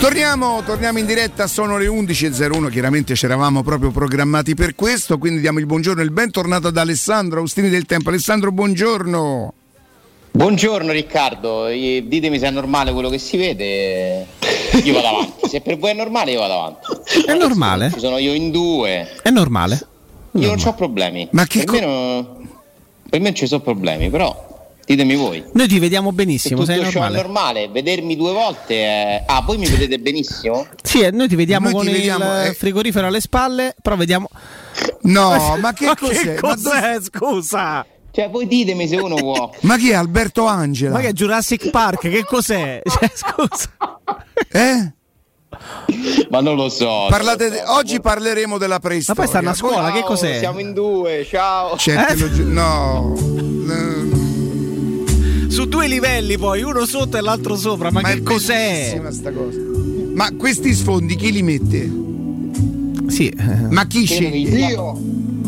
Torniamo, torniamo in diretta, sono le 11.01, chiaramente ci eravamo proprio programmati per questo, quindi diamo il buongiorno e il bentornato ad Alessandro Austini del Tempo. Alessandro, buongiorno. Buongiorno Riccardo, ditemi se è normale quello che si vede, io vado avanti, se per voi è normale io vado avanti. È normale? Ci sono io in due. È normale? Io non ho problemi. Ma che per, me non, per me non ci sono problemi, però Ditemi voi. Noi ti vediamo benissimo, sei tutto ciò normale. è normale, vedermi due volte è... Ah, voi mi vedete benissimo? Sì, eh, noi ti vediamo Noi con ti vediamo, il eh. frigorifero alle spalle, però vediamo... No, ma che Ma cos'è? che Ma cos'è, scusa? Cioè, voi ditemi se uno può. Ma chi è Alberto Angela? Ma che è Jurassic Park? Che cos'è? Cioè, scusa. Eh? Ma non lo so. Parlate non lo de- so. oggi parleremo della Ma preistoria. poi stanno a scuola, che Ciao, cos'è? Siamo in due, ciao. C'è Eh? gi- no. Su due livelli poi, uno sotto e l'altro sopra, ma, Ma che è cos'è? bellissima sta cosa. Ma questi sfondi chi li mette? Sì, Ma chi sceglie? gli sia,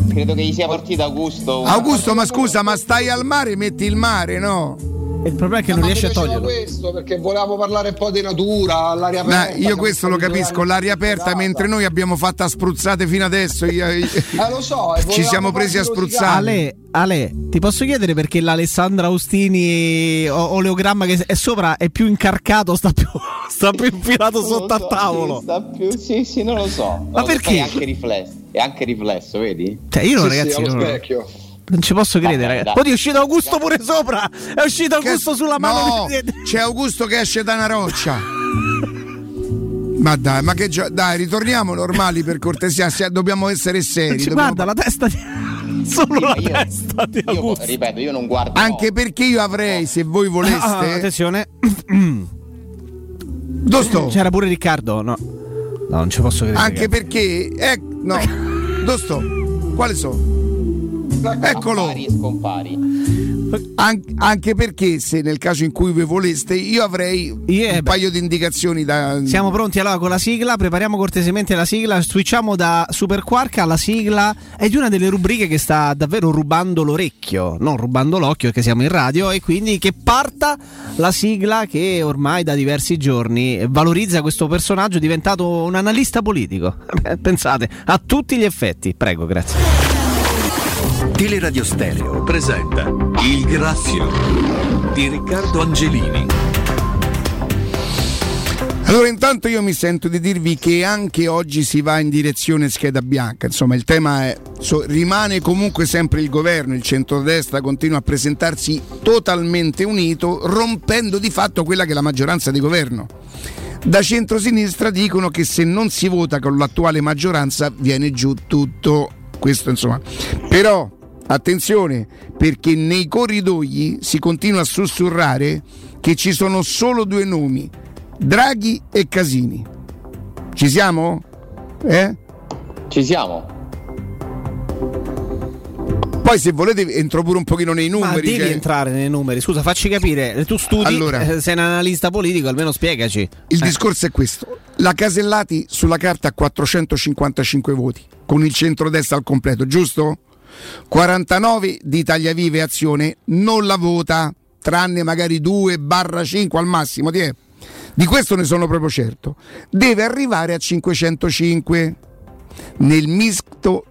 credo che gli sia partito Augusto. Augusto, ma scusa, ma stai al mare, metti il mare, no? Il problema è che non Ma riesce a toglierlo. questo perché volevamo parlare un po' di natura, all'aria Ma aperta. io questo lo capisco, l'aria aperta mentre noi abbiamo fatto a spruzzate fino adesso. io- io- Eh, lo so, Ci siamo presi a spruzzare. Ale, Ale, ti posso chiedere perché l'Alessandra Austini o- oleogramma che è sopra è più incarcato, sta più, sta più infilato Non sotto al so, tavolo? Sì, sta più- sì, sì, non lo so. Non Ma lo so, perché? È anche riflesso, è anche riflesso, vedi? Cioè, io no, Sì, ragazzi, sì, allo non, specchio. Non ci posso credere, Vabbè, ragazzi. Oddio, è uscito Augusto pure sopra. È uscito Che- Augusto sulla mano. No, di- c'è Augusto che esce da una roccia. Ma dai, ma che gio- dai, ritorniamo normali per cortesia, se- dobbiamo essere seri. Ci dobbiamo- guarda la testa di. Solo Sì, la io- testa di Io, Augusto. ripeto, io non guardo. Anche perché io avrei, se voi Ah, voleste, attenzione, dove sto? c'era pure Riccardo. No, no, non ci posso credere. Anche ragazzi. perché, eh, no, dove sto? Quale so? Eccolo. Appari e scompari. An- anche perché se nel caso in cui voi voleste, io avrei eh, un paio di indicazioni da. Siamo pronti allora con la sigla, prepariamo cortesemente la sigla, switchiamo da Super Quark alla sigla, è di una delle rubriche che sta davvero rubando l'orecchio, non rubando l'occhio perché siamo in radio e quindi che parta la sigla che ormai da diversi giorni valorizza questo personaggio diventato un analista politico. Pensate, a tutti gli effetti. Prego, grazie. Teleradio Stereo presenta Il Grazio di Riccardo Angelini. Allora, intanto io mi sento di dirvi che anche oggi si va in direzione scheda bianca. Insomma, il tema è, so- rimane comunque sempre il governo, il centrodestra continua a presentarsi totalmente unito, rompendo di fatto quella che è la maggioranza di governo. Da centrosinistra dicono che se non si vota con l'attuale maggioranza viene giù tutto. Questo insomma. Però attenzione, perché nei corridoi si continua a sussurrare che ci sono solo due nomi, Draghi e Casini. Ci siamo? Eh? Ci siamo. Poi se volete entro pure un pochino nei Ma numeri. devi cioè, entrare nei numeri, scusa, facci capire, tu studi, Allora. eh, sei un analista politico, almeno spiegaci. Il Eh. discorso è questo. La Casellati sulla carta ha 455 voti, con il centrodestra al completo, giusto? 49 di Italia Viva e Azione non la vota, tranne magari 2 barra 5 al massimo. ti è? Di questo ne sono proprio certo. Deve arrivare a 505. Nel misto,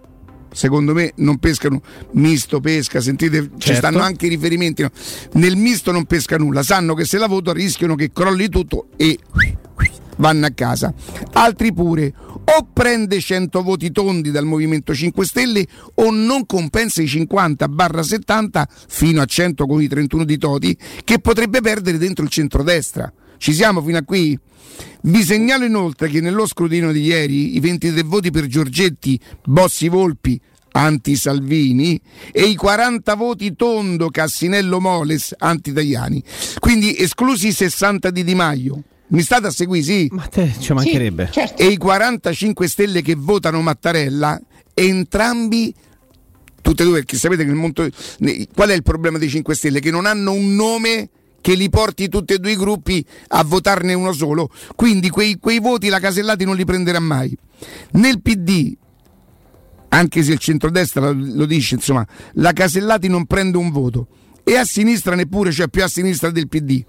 secondo me, non pescano. Misto pesca, sentite, ci Certo. stanno anche i riferimenti. no? Nel misto non pesca nulla, sanno che se la voto rischiano che crolli tutto e vanno a casa. Altri pure o prende 100 voti tondi dal Movimento 5 Stelle o non compensa i 50 barra 70 fino a 100 con i 31 di Toti che potrebbe perdere dentro il centrodestra. Ci siamo fino a qui? Vi segnalo inoltre che nello scrutinio di ieri i 23 voti per Giorgetti, Bossi Volpi, anti-Salvini e i 40 voti Tondo, Cassinello Moles, anti-Tajani. Quindi esclusi i 60 di Di Maio. Mi state a seguire, sì? Ma te ci mancherebbe. Sì, certo. e i 45 Stelle che votano Mattarella, entrambi, tutte e due, perché sapete che nel mondo. Qual è il problema dei 5 Stelle? Che non hanno un nome che li porti tutti e due i gruppi a votarne uno solo. Quindi quei, quei voti la Casellati non li prenderà mai. Nel PD, anche se il centrodestra lo, dice, insomma, la Casellati non prende un voto. E a sinistra neppure, cioè più a sinistra del PD.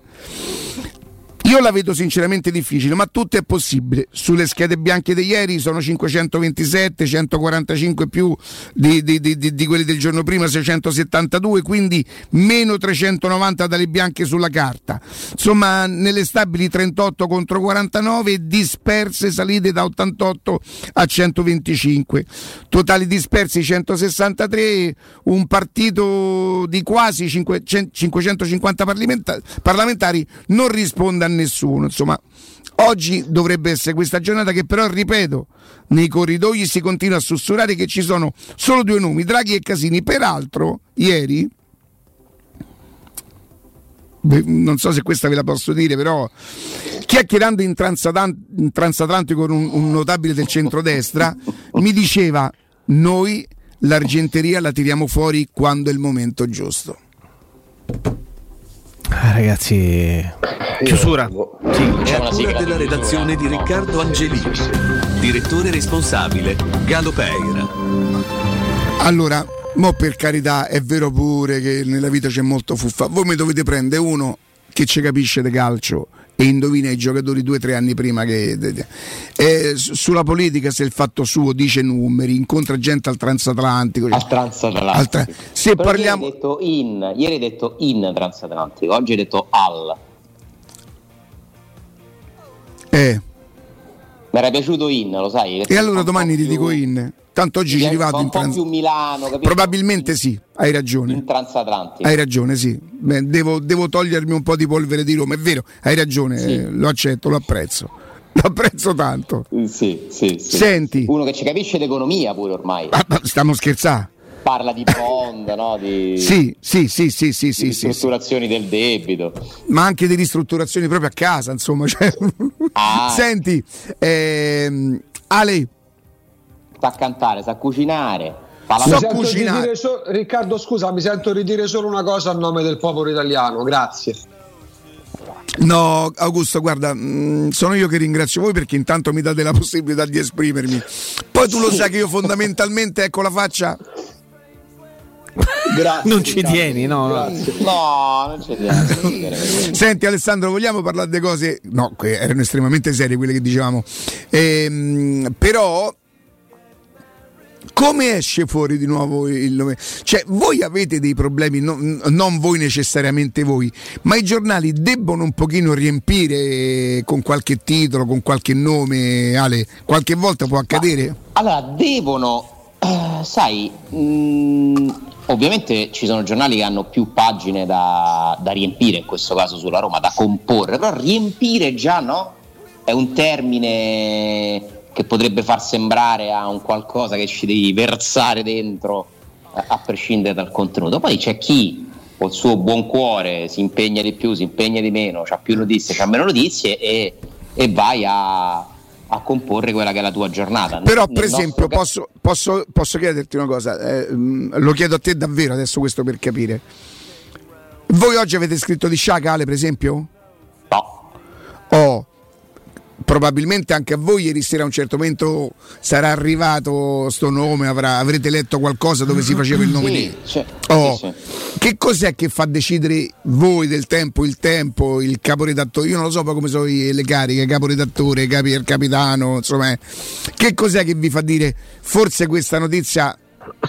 Io la vedo sinceramente difficile, ma tutto è possibile. Sulle schede bianche di ieri sono 527, 145 più di, di, di, di, quelli del giorno prima, 672, quindi meno 390 dalle bianche sulla carta. Insomma, nelle stabili 38 contro 49, disperse salite da 88 a 125. Totali dispersi 163, un partito di quasi 550 parlamentari non risponde a nessuno. Insomma, oggi dovrebbe essere questa giornata che però, ripeto, nei corridoi si continua a sussurrare che ci sono solo due nomi, Draghi e Casini. Peraltro, ieri, non so se questa ve la posso dire, però chiacchierando in, transatlantico con un, un notabile del centrodestra, mi diceva noi l'argenteria la tiriamo fuori quando è il momento giusto. Ah, ragazzi, chiusura. Sì. È a cura della redazione di Riccardo Angelini, direttore responsabile Galo Peira. Allora, mo per carità, è vero pure che nella vita c'è molto fuffa. Voi mi dovete prendere uno che ci capisce di calcio e indovina i giocatori due o tre anni prima che eh, sulla politica se il fatto suo dice numeri incontra gente al transatlantico. Al transatlantico. Al tra... se Però parliamo ieri hai detto in ieri hai detto in transatlantico oggi hai detto al. Eh mi era piaciuto in lo sai e allora domani ti dico in Tanto oggi ci è arrivato in trans... più Milano, capito? Probabilmente sì, hai ragione. In transatlantico. Hai ragione, sì. Beh, devo, devo, togliermi un po' di polvere di Roma, è vero, hai ragione, sì. eh, lo accetto, lo apprezzo. Lo apprezzo tanto. Sì, sì, sì. Senti. Uno che ci capisce l'economia pure ormai. Ah, stiamo scherzando parla di bond, no? di, sì, sì, sì, sì, sì, di sì, ristrutturazioni sì. del debito. Ma anche di ristrutturazioni proprio a casa, insomma. Cioè... Ah. Senti, ehm, Ale, sa cantare, sa cucinare. So cucinare. So, Riccardo, scusa, mi sento ridire solo una cosa a nome del popolo italiano. Grazie. No, Augusto, guarda, mm, sono io che ringrazio voi perché intanto mi date la possibilità di esprimermi. Poi tu lo sai che io fondamentalmente, ecco la faccia. Grazie, non ci Riccardo. tieni, no? Grazie. No, non ci tieni. Senti Alessandro, vogliamo parlare di cose... No, erano estremamente serie quelle che dicevamo. Ehm, però come esce fuori di nuovo il nome? Cioè, voi avete dei problemi, non, non voi necessariamente voi, ma i giornali debbono un pochino riempire con qualche titolo, con qualche nome, Ale, qualche volta può accadere? Ma, allora, devono, uh, sai, mh, mm, ovviamente ci sono giornali che hanno più pagine da, da riempire, in questo caso sulla Roma, da comporre, però riempire già no? È un termine che potrebbe far sembrare a un qualcosa che ci devi versare dentro a, a prescindere dal contenuto. Poi c'è chi col suo buon cuore si impegna di più, si impegna di meno, ha più notizie, ha meno notizie e, e vai a, a comporre quella che è la tua giornata. Però, Nel per esempio, posso, posso, posso, chiederti una cosa, eh, lo chiedo a te davvero adesso questo per capire. Voi oggi avete scritto di Sciacale, per esempio? No. Oh, probabilmente anche a voi ieri sera a un certo momento sarà arrivato sto nome, avrà, avrete letto qualcosa dove si faceva il nome sì, di... Sì, oh, sì, Che cos'è che fa decidere voi del tempo, il tempo, il caporedattore? Io non lo so come sono le cariche, caporedattore, capi, il capitano, insomma. Che cos'è che vi fa dire forse questa notizia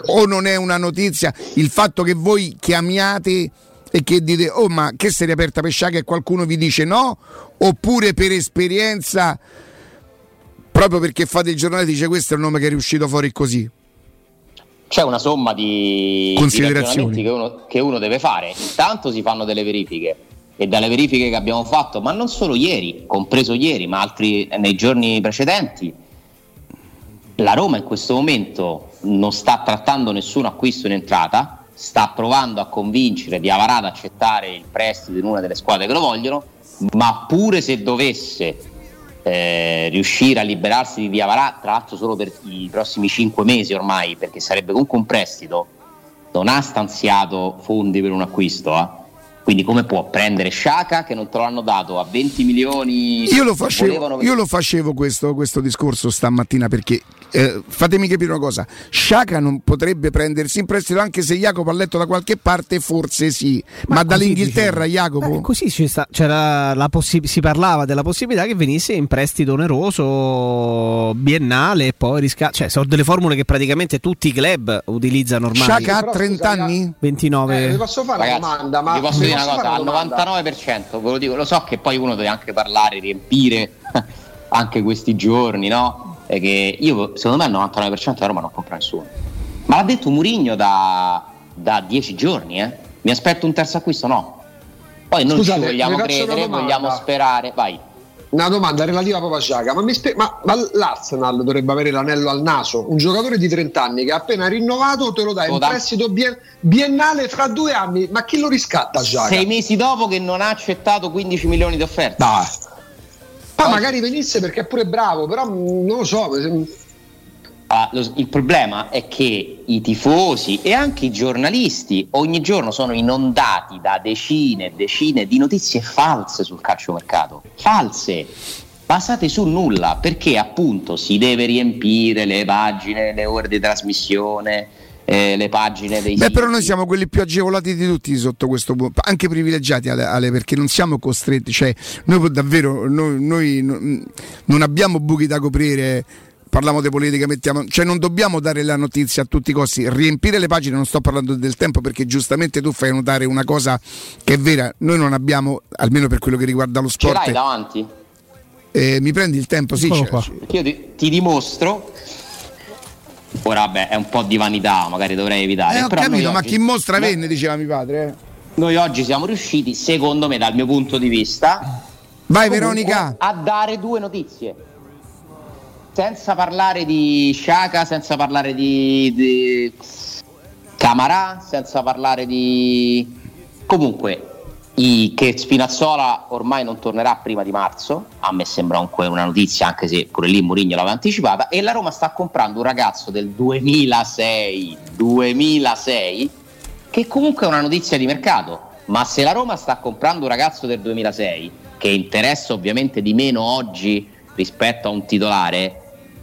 o non è una notizia? Il fatto che voi chiamiate e che dite oh ma che si è riaperta per Sciaga e qualcuno vi dice no oppure per esperienza proprio perché fate il giornale dice questo è il nome che è riuscito fuori così c'è una somma di considerazioni. di che, uno, che uno deve fare. Intanto si fanno delle verifiche. E dalle verifiche che abbiamo fatto ma non solo ieri compreso ieri ma altri nei giorni precedenti la Roma in questo momento non sta trattando nessun acquisto in entrata sta provando a convincere di Avarà ad accettare il prestito in una delle squadre che lo vogliono, ma pure se dovesse eh, riuscire a liberarsi di Diavarà, tra l'altro solo per i prossimi 5 mesi ormai, perché sarebbe comunque un prestito, non ha stanziato fondi per un acquisto, eh? Quindi come può prendere Sciaca che non te lo hanno dato a 20 milioni? Io lo facevo, io lo facevo questo, questo, discorso stamattina perché eh, fatemi capire una cosa, Sciaca non potrebbe prendersi in prestito anche se Jacopo ha letto da qualche parte, forse sì, ma, ma dall'Inghilterra dice, Jacopo? Eh, così sta, possi- si parlava della possibilità che venisse in prestito oneroso biennale e poi risca- cioè sono delle formule che praticamente tutti i club utilizzano ormai. Sciaca ha 30 anni? 29. Eh, posso fare Ragazzi, una domanda? Ma dire una cosa, al 99%, ve lo dico, lo so che poi uno deve anche parlare, riempire anche questi giorni, no? E che io, secondo me, il 99% della Roma non compra nessuno. Ma l'ha detto Murigno da, da dieci giorni, eh? Mi aspetto un terzo acquisto? No. Poi non Scusate, ci vogliamo credere, vogliamo sperare. Vai una domanda relativa proprio a Sciaga, ma, spe- ma, ma, l'Arsenal dovrebbe avere l'anello al naso? Un giocatore di 30 anni che ha appena rinnovato te lo dai in prestito bien- biennale fra due anni, ma chi lo riscatta Sciaga? Sei mesi dopo che non ha accettato 15 milioni di offerte. Dai. Poi magari venisse perché è pure bravo, però non lo so. Ah, lo, il problema è che i tifosi e anche i giornalisti ogni giorno sono inondati da decine e decine di notizie false sul calciomercato. False, basate su nulla, perché appunto si deve riempire le pagine, le ore di trasmissione. Eh, le pagine dei Beh, però noi siamo quelli più agevolati di tutti sotto questo punto, anche privilegiati Ale, Ale, perché non siamo costretti, cioè noi davvero noi, noi non abbiamo buchi da coprire parliamo di politica, mettiamo, cioè non dobbiamo dare la notizia a tutti i costi, riempire le pagine, non sto parlando del tempo perché giustamente tu fai notare una cosa che è vera, noi non abbiamo, almeno per quello che riguarda lo sport. Ce l'hai davanti? Eh, mi prendi il tempo? Sì, io ti, ti, dimostro. Ora, vabbè, è un po' di vanità, magari dovrei evitare. Eh, ho Però capito, ma oggi... chi mostra venne, diceva mio padre. Eh. Noi oggi siamo riusciti, secondo me, dal mio punto di vista, Vai, Veronica. a dare due notizie senza parlare di Sciaca, senza parlare di, di Camarà, senza parlare di... Comunque, i, che Spinazzola ormai non tornerà prima di marzo, a me sembra comunque una notizia, anche se pure lì Mourinho l'aveva anticipata, e la Roma sta comprando un ragazzo del 2006, 2006 che comunque è una notizia di mercato, ma se la Roma sta comprando un ragazzo del 2006, che interessa ovviamente di meno oggi rispetto a un titolare,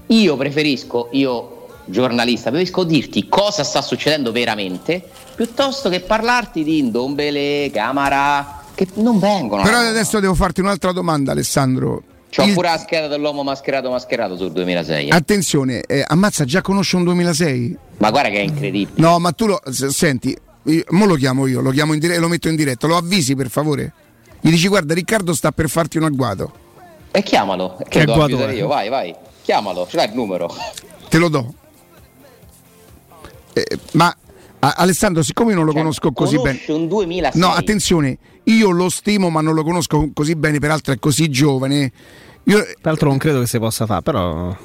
io preferisco, io giornalista, preferisco dirti cosa sta succedendo veramente piuttosto che parlarti di Indombele, Camara, che non vengono. Però adesso devo farti un'altra domanda, Alessandro. C'ho il... pure la scheda dell'uomo mascherato mascherato sul 2006. Eh. Attenzione, eh, ammazza, già conosce un 2006? Ma guarda che è incredibile. No, ma tu lo senti, io, mo lo chiamo io, lo chiamo in dire- lo metto in diretta, lo avvisi per favore. Gli dici guarda Riccardo sta per farti un agguato. E chiamalo, che, che lo io, vai, vai. Chiamalo, ce l'hai il numero. Te lo do. Eh, ma a- Alessandro, siccome io non lo cioè, conosco così bene. un 2006. No, attenzione, io lo stimo, ma non lo conosco così bene, peraltro è così giovane. Io... Peraltro non credo che si possa fare, però.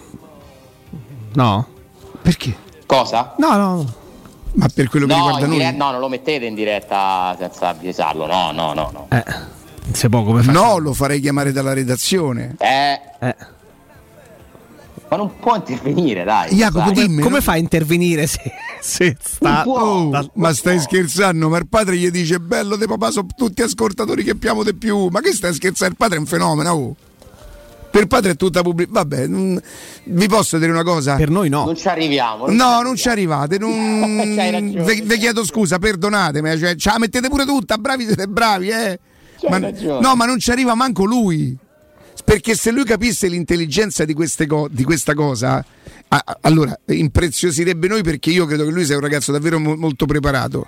No. Perché? Cosa? No, no. Ma per quello che no, riguarda noi. Diretta, no, non lo mettete in diretta senza avvisarlo. No, no, no, no. Eh. Se può come No, lo farei chiamare dalla redazione. Eh. eh ma non può intervenire, dai. Jacopo, dai. dimmi. Come fa a intervenire se, se sta. Oh, da, ma stai può. scherzando? Ma il padre gli dice: Bello di papà, sono tutti ascoltatori che piamo di più. Ma che stai scherzando? Il padre è un fenomeno. Oh. Per padre è tutta pubblicità. Vabbè, mh, vi posso dire una cosa? Per noi no. Non ci arriviamo. Non no, ci non ci arrivate. Non... vi, chiedo scusa, perdonatemi. Cioè, ce la mettete pure tutta. Bravi siete bravi, eh. Ma, no, ma non ci arriva manco lui. Perché se lui capisse l'intelligenza di, co- di questa cosa, a- allora impreziosirebbe noi perché io credo che lui sia un ragazzo davvero mo- molto preparato.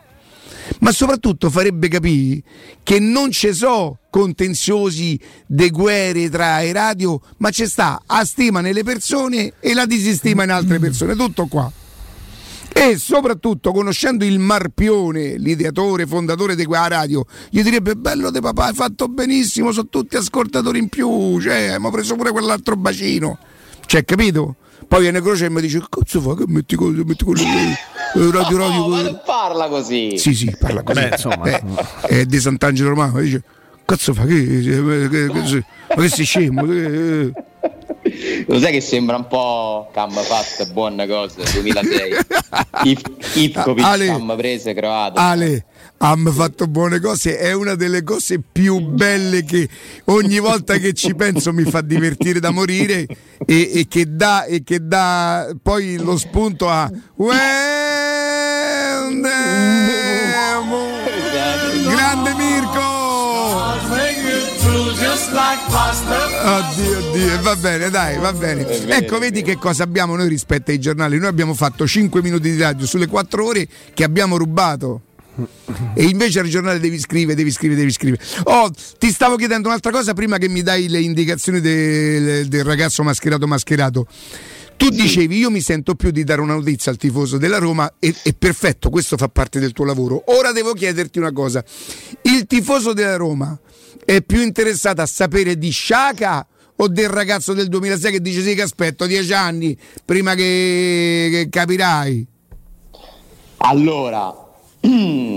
Ma soprattutto farebbe capire che non ci sono contenziosi de guerre tra i radio, ma c'è sta a stima nelle persone e la disistima in altre persone, tutto qua e soprattutto conoscendo il Marpione, l'ideatore, fondatore di quella radio, gli direbbe bello de papà, hai fatto benissimo, sono tutti ascoltatori in più, cioè, abbiamo preso pure quell'altro bacino. Cioè, capito? Poi viene Croce e mi dice: Cazzo fa che metti quello, metti quello eh, radio radio. No, ma non parla così. Sì, sì, parla così. Beh, insomma, eh, è di Sant'Angelo Romano, dice: Cazzo fa che, che, che, che, ma che sei scemo? Eh, Lo sai che sembra un po' cam fatte buone cose 2006. Ivkovic Ale, cam prese croato. Ale hanno fatto buone cose, è una delle cose più belle che ogni volta che ci penso mi fa divertire da morire e, e, che, dà, e che dà poi lo spunto a grande Mirko Oddio, oddio, va bene, dai, va bene. Ecco, vedi che cosa abbiamo noi rispetto ai giornali. Noi abbiamo fatto 5 minuti di radio sulle 4 ore che abbiamo rubato. E invece al giornale devi scrivere, devi scrivere, devi scrivere. Oh, ti stavo chiedendo un'altra cosa prima che mi dai le indicazioni del, del ragazzo mascherato mascherato. Tu dicevi, io mi sento più di dare una notizia al tifoso della Roma e, e, perfetto, questo fa parte del tuo lavoro. Ora devo chiederti una cosa. Il tifoso della Roma è più interessato a sapere di Sciaca o del ragazzo del 2006 che dice sì che aspetto dieci anni prima che, che capirai? Allora,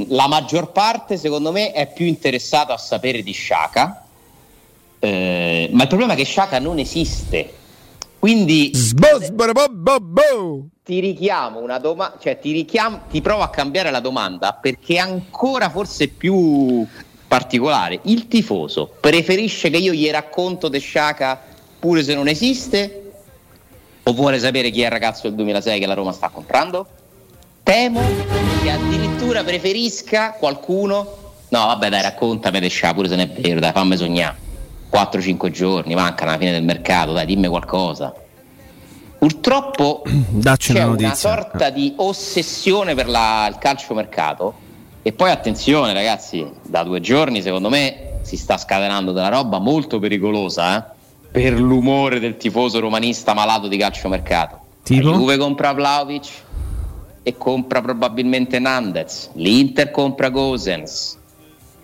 la maggior parte secondo me è più interessato a sapere di Sciaca, eh, ma il problema è che Sciaca non esiste. Quindi ti richiamo una domanda, cioè ti richiamo, ti provo a cambiare la domanda perché è ancora forse più particolare. Il tifoso preferisce che io gli racconto di Sciaca pure se non esiste? O vuole sapere chi è il ragazzo del 2006 che la Roma sta comprando? Temo che addirittura preferisca qualcuno. No, vabbè, dai, raccontami di Sciaca pure se non è vero, dai, fammi sognare. 4-5 giorni, mancano alla fine del mercato, dai, dimmi qualcosa. Purtroppo Dacci c'è una, una sorta di ossessione per la, il calciomercato e poi attenzione ragazzi, da due giorni secondo me si sta scatenando della roba molto pericolosa eh? per l'umore del tifoso romanista malato di calciomercato. Tipo? La Juve compra Vlaovic e compra probabilmente Nandez, l'Inter compra Gosens,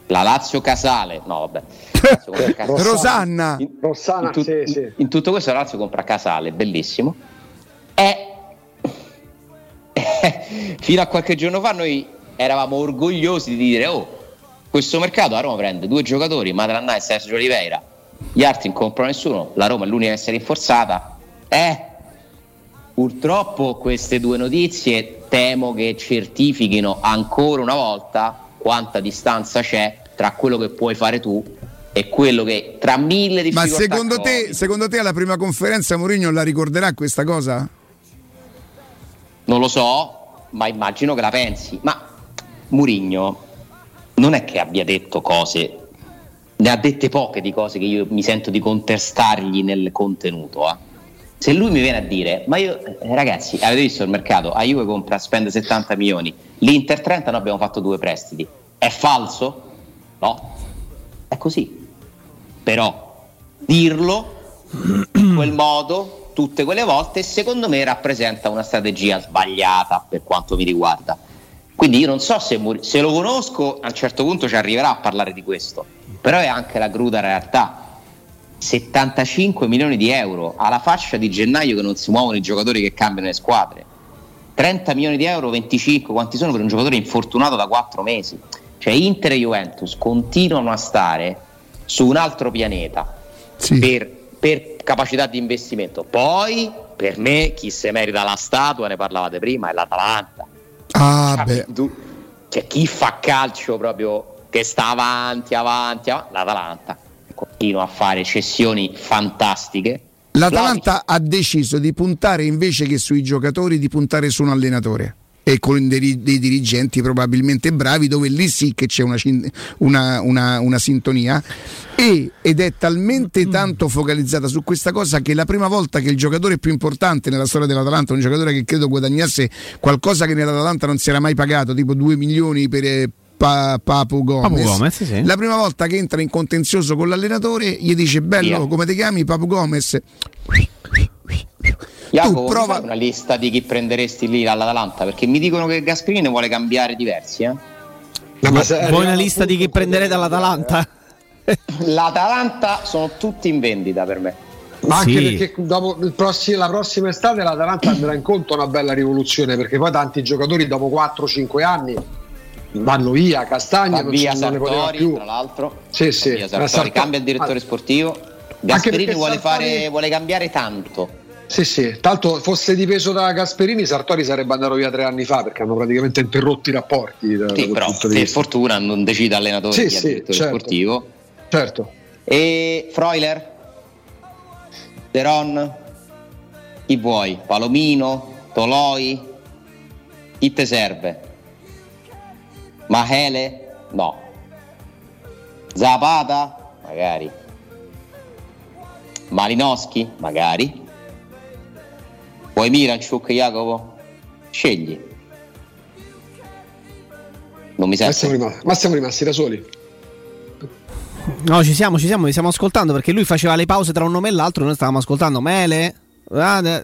la Lazio Casale, no vabbè. Casale. Rosanna. In, Rossana, in, tu, sì, sì. in, tutto questo la Lazio compra Casale, bellissimo. E fino a qualche giorno fa noi eravamo orgogliosi di dire oh, questo mercato a Roma prende due giocatori, Madranna e Sergio Oliveira, gli altri non comprano nessuno, la Roma è l'unica a essere rinforzata. Eh, purtroppo queste due notizie temo che certifichino ancora una volta quanta distanza c'è tra quello che puoi fare tu e quello che tra mille difficoltà Ma secondo te, secondo te alla prima conferenza Mourinho la ricorderà questa cosa? Non lo so, ma immagino che la pensi. Ma Murigno non è che abbia detto cose, ne ha dette poche di cose che io mi sento di contestargli nel contenuto. Eh. Se lui mi viene a dire, ma io, eh, ragazzi, avete visto il mercato? A Juve compra, spende 70 milioni, l'Inter 30, noi abbiamo fatto due prestiti. È falso? No, è così. Però dirlo in quel modo tutte quelle volte secondo me rappresenta una strategia sbagliata per quanto mi riguarda quindi io non so se, se lo conosco, a un certo punto ci arriverà a parlare di questo, però è anche la cruda realtà. 75 milioni di euro alla fascia di gennaio che non si muovono i giocatori che cambiano le squadre. 30 milioni di euro, 25, quanti sono per un giocatore infortunato da 4 mesi? Cioè Inter e Juventus continuano a stare su un altro pianeta sì. per, per capacità di investimento. Poi, per me, chi se merita la statua, ne parlavate prima, è l'Atalanta Ah, cioè, tu, cioè, chi fa calcio proprio che sta avanti, avanti, avanti l'Atalanta continua a fare cessioni fantastiche. L'Atalanta ha deciso di puntare invece che sui giocatori, di puntare su un allenatore e con dei, dei, dirigenti probabilmente bravi, dove lì sì che c'è una, una, una, una sintonia. E, ed è talmente mm. tanto focalizzata su questa cosa che la prima volta che il giocatore più importante nella storia dell'Atalanta, un giocatore che credo guadagnasse qualcosa che nell'Atalanta non si era mai pagato, tipo 2 milioni per, eh, Pa, Papu Gomez, Papu Gomez sì. la prima volta che entra in contenzioso con l'allenatore gli dice bello yeah. come ti chiami Papu Gomez Jacopo, prova una lista di chi prenderesti lì all'Atalanta perché mi dicono che Gasperini ne vuole cambiare diversi. Eh? Ma, ma vuoi una lista di chi prenderete dall'Atalanta? L'Atalanta sono tutti in vendita per me. Ma anche sì. perché dopo prossimo, la prossima estate l'Atalanta andrà incontro a una bella rivoluzione perché poi tanti giocatori dopo 4-5 anni vanno via, Castagna Va non, via non Sartori, ne più. Tra l'altro, sì, sì. Sartori, cambia il direttore sportivo Gasperini vuole, Sartori... fare, vuole cambiare tanto. Sì, sì, tanto fosse dipeso da Gasperini, Sartori sarebbe andato via tre anni fa perché hanno praticamente interrotto i rapporti. Da, sì, però per fortuna non decide allenatore sì, sì, certo, sportivo. Certo. E Freuler? Deron? Chi vuoi? Palomino? Toloi? Chi te serve? Mahele? No. Zapata? Magari. Malinowski? Magari. Vuoi Miranchuk, Jacopo? Scegli. Non mi serve. Ma siamo, rimasti, ma siamo rimasti da soli. No, ci siamo, ci siamo, vi stiamo ascoltando perché lui faceva le pause tra un nome e l'altro, noi stavamo ascoltando Mele,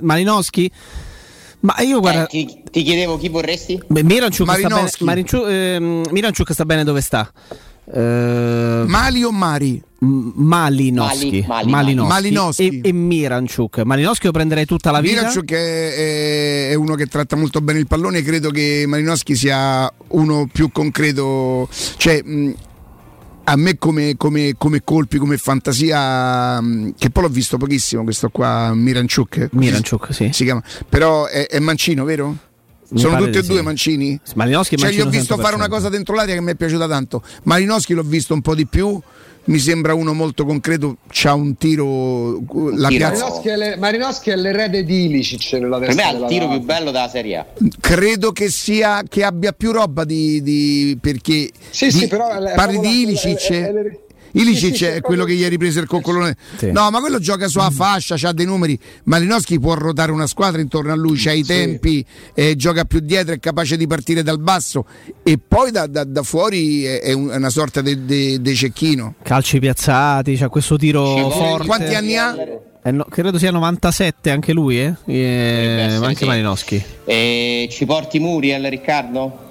Malinowski. Ma io guarda. Eh, ti, ti, chiedevo chi vorresti? Beh, Miranchuk, sta bene, Marinchu, eh, Miranchuk sta bene dove sta. Uh, Mali o Mari? Malinowski, Mali, Mali, Malinowski. E, e Miranchuk. Malinowski lo prenderei tutta la vita. Miranchuk è, è, uno che tratta molto bene il pallone e credo che Malinowski sia uno più concreto. Cioè, mh, a me come, come, come, colpi, come fantasia, che poi l'ho visto pochissimo questo qua, Miranchuk. Miranchuk, sì. Si chiama. Però è, è mancino, vero? Sono tutti e due sì. mancini? Malinowski cioè, gli ho visto 100%. fare una cosa dentro l'aria che mi è piaciuta tanto. Malinowski l'ho visto un po' di più. Mi sembra uno molto concreto, c'ha un tiro. La tiro. piazza. Marinowski, è le, Marinowski è l'erede di Ilicic nella Per me è il tiro più bello della Serie A. Credo che sia che abbia più roba di, di perché sì, di, sì, però parli di Ilicic. È, è, sì, sì, è quello che gli ha ripreso il coccolone. Sì. No, ma quello gioca sulla fascia, ha dei numeri. Malinowski può ruotare una squadra intorno a lui, c'ha i tempi, eh, gioca più dietro, è capace di partire dal basso e poi da, da, da fuori è, è, una sorta di cecchino. Calci piazzati, c'ha questo tiro forte. Quanti anni ha? Eh no, credo sia 97 anche lui, eh? E, ma anche Malinowski. E ci porti Muriel, Riccardo?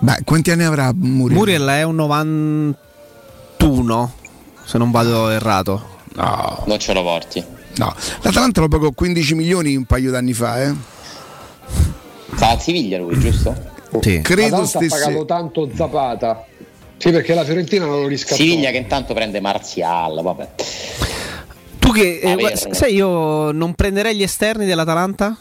Beh, quanti anni avrà Muriel? Muriel è un 90 21, se non vado errato. No. Non ce lo porti. No, l'Atalanta lo pagò 15 milioni un paio d'anni fa, eh. Sta a Siviglia lui, giusto? Sì. Credo stesse... ha pagato tanto Zapata. Sì, perché la Fiorentina non lo riscattò. Siviglia che intanto prende Marzial, vabbè. Tu che eh, sai io non prenderei gli esterni dell'Atalanta?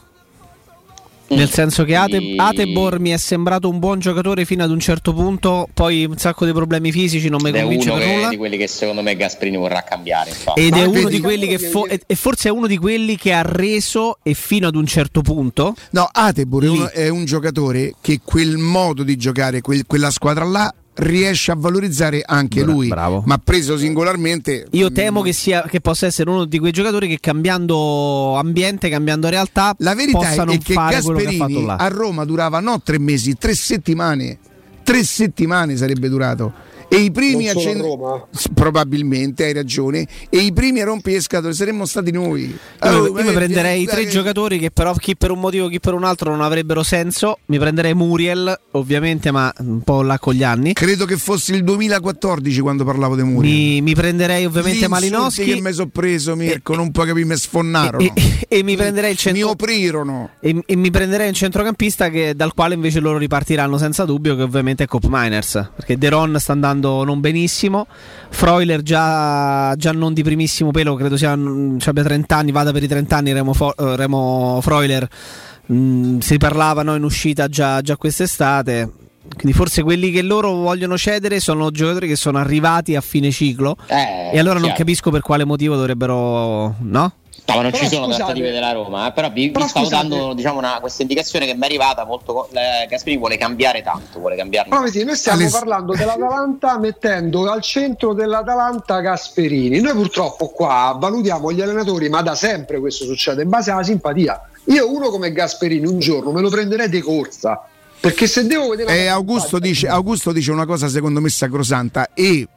Nel senso che Ate- Atebor mi è sembrato un buon giocatore fino ad un certo punto, poi un sacco di problemi fisici, non mi Ed convince per nulla. È di quelli che secondo me Gasperini vorrà cambiare. Infatti. Ed è uno di quelli che fo- e forse è uno di quelli che ha reso e fino ad un certo punto. No, Atebor è un, è un giocatore che quel modo di giocare, quel, quella squadra là riesce a valorizzare anche Bra- lui, bravo. ma preso singolarmente. Io mm, temo che, sia, che possa essere uno di quei giocatori che cambiando ambiente, cambiando realtà, la verità è che Gasperini a Roma durava no tre mesi, tre settimane. Tre settimane sarebbe durato e i primi a cent... probabilmente hai ragione. E i primi a rompere le scatole saremmo stati noi? Allora, io, io mi prenderei tre giocatori che però chi per un motivo chi per un altro non avrebbero senso. Mi prenderei Muriel ovviamente ma un po' là con gli anni. Credo che fosse il 2014 quando parlavo di Muriel. Mi, mi prenderei ovviamente Malinowski. che mi sono preso Mirko e, non puoi capire mi sfonnarono. E, e, e, mi prenderei il centro... mi oprirono. E, mi prenderei il centrocampista che, dal quale invece loro ripartiranno senza dubbio che ovviamente è Cop Miners perché De Ron sta andando andando non benissimo. Freuler già, già non di primissimo pelo, credo sia, abbia 30 anni, vada per i 30 anni Remo, eh, Remo Freuler. Mm, si parlavano in uscita già, già quest'estate. Quindi forse quelli che loro vogliono cedere sono giocatori che sono arrivati a fine ciclo. Eh, e allora chiaro. non capisco per quale motivo dovrebbero. No? No, ma non però, ci sono scusate, trattative della Roma, eh, però vi, però vi stavo dando diciamo, una, questa indicazione che mi è arrivata molto. Eh, Gasperini vuole cambiare tanto, vuole cambiare. No, sì, noi stiamo Adesso... parlando dell'Atalanta mettendo al centro dell'Atalanta Gasperini. Noi purtroppo qua valutiamo gli allenatori, ma da sempre questo succede in base alla simpatia. Io uno come Gasperini un giorno me lo prenderei di corsa. Perché se devo vedere. Eh, Augusto, dice, Augusto dice una cosa secondo me sacrosanta e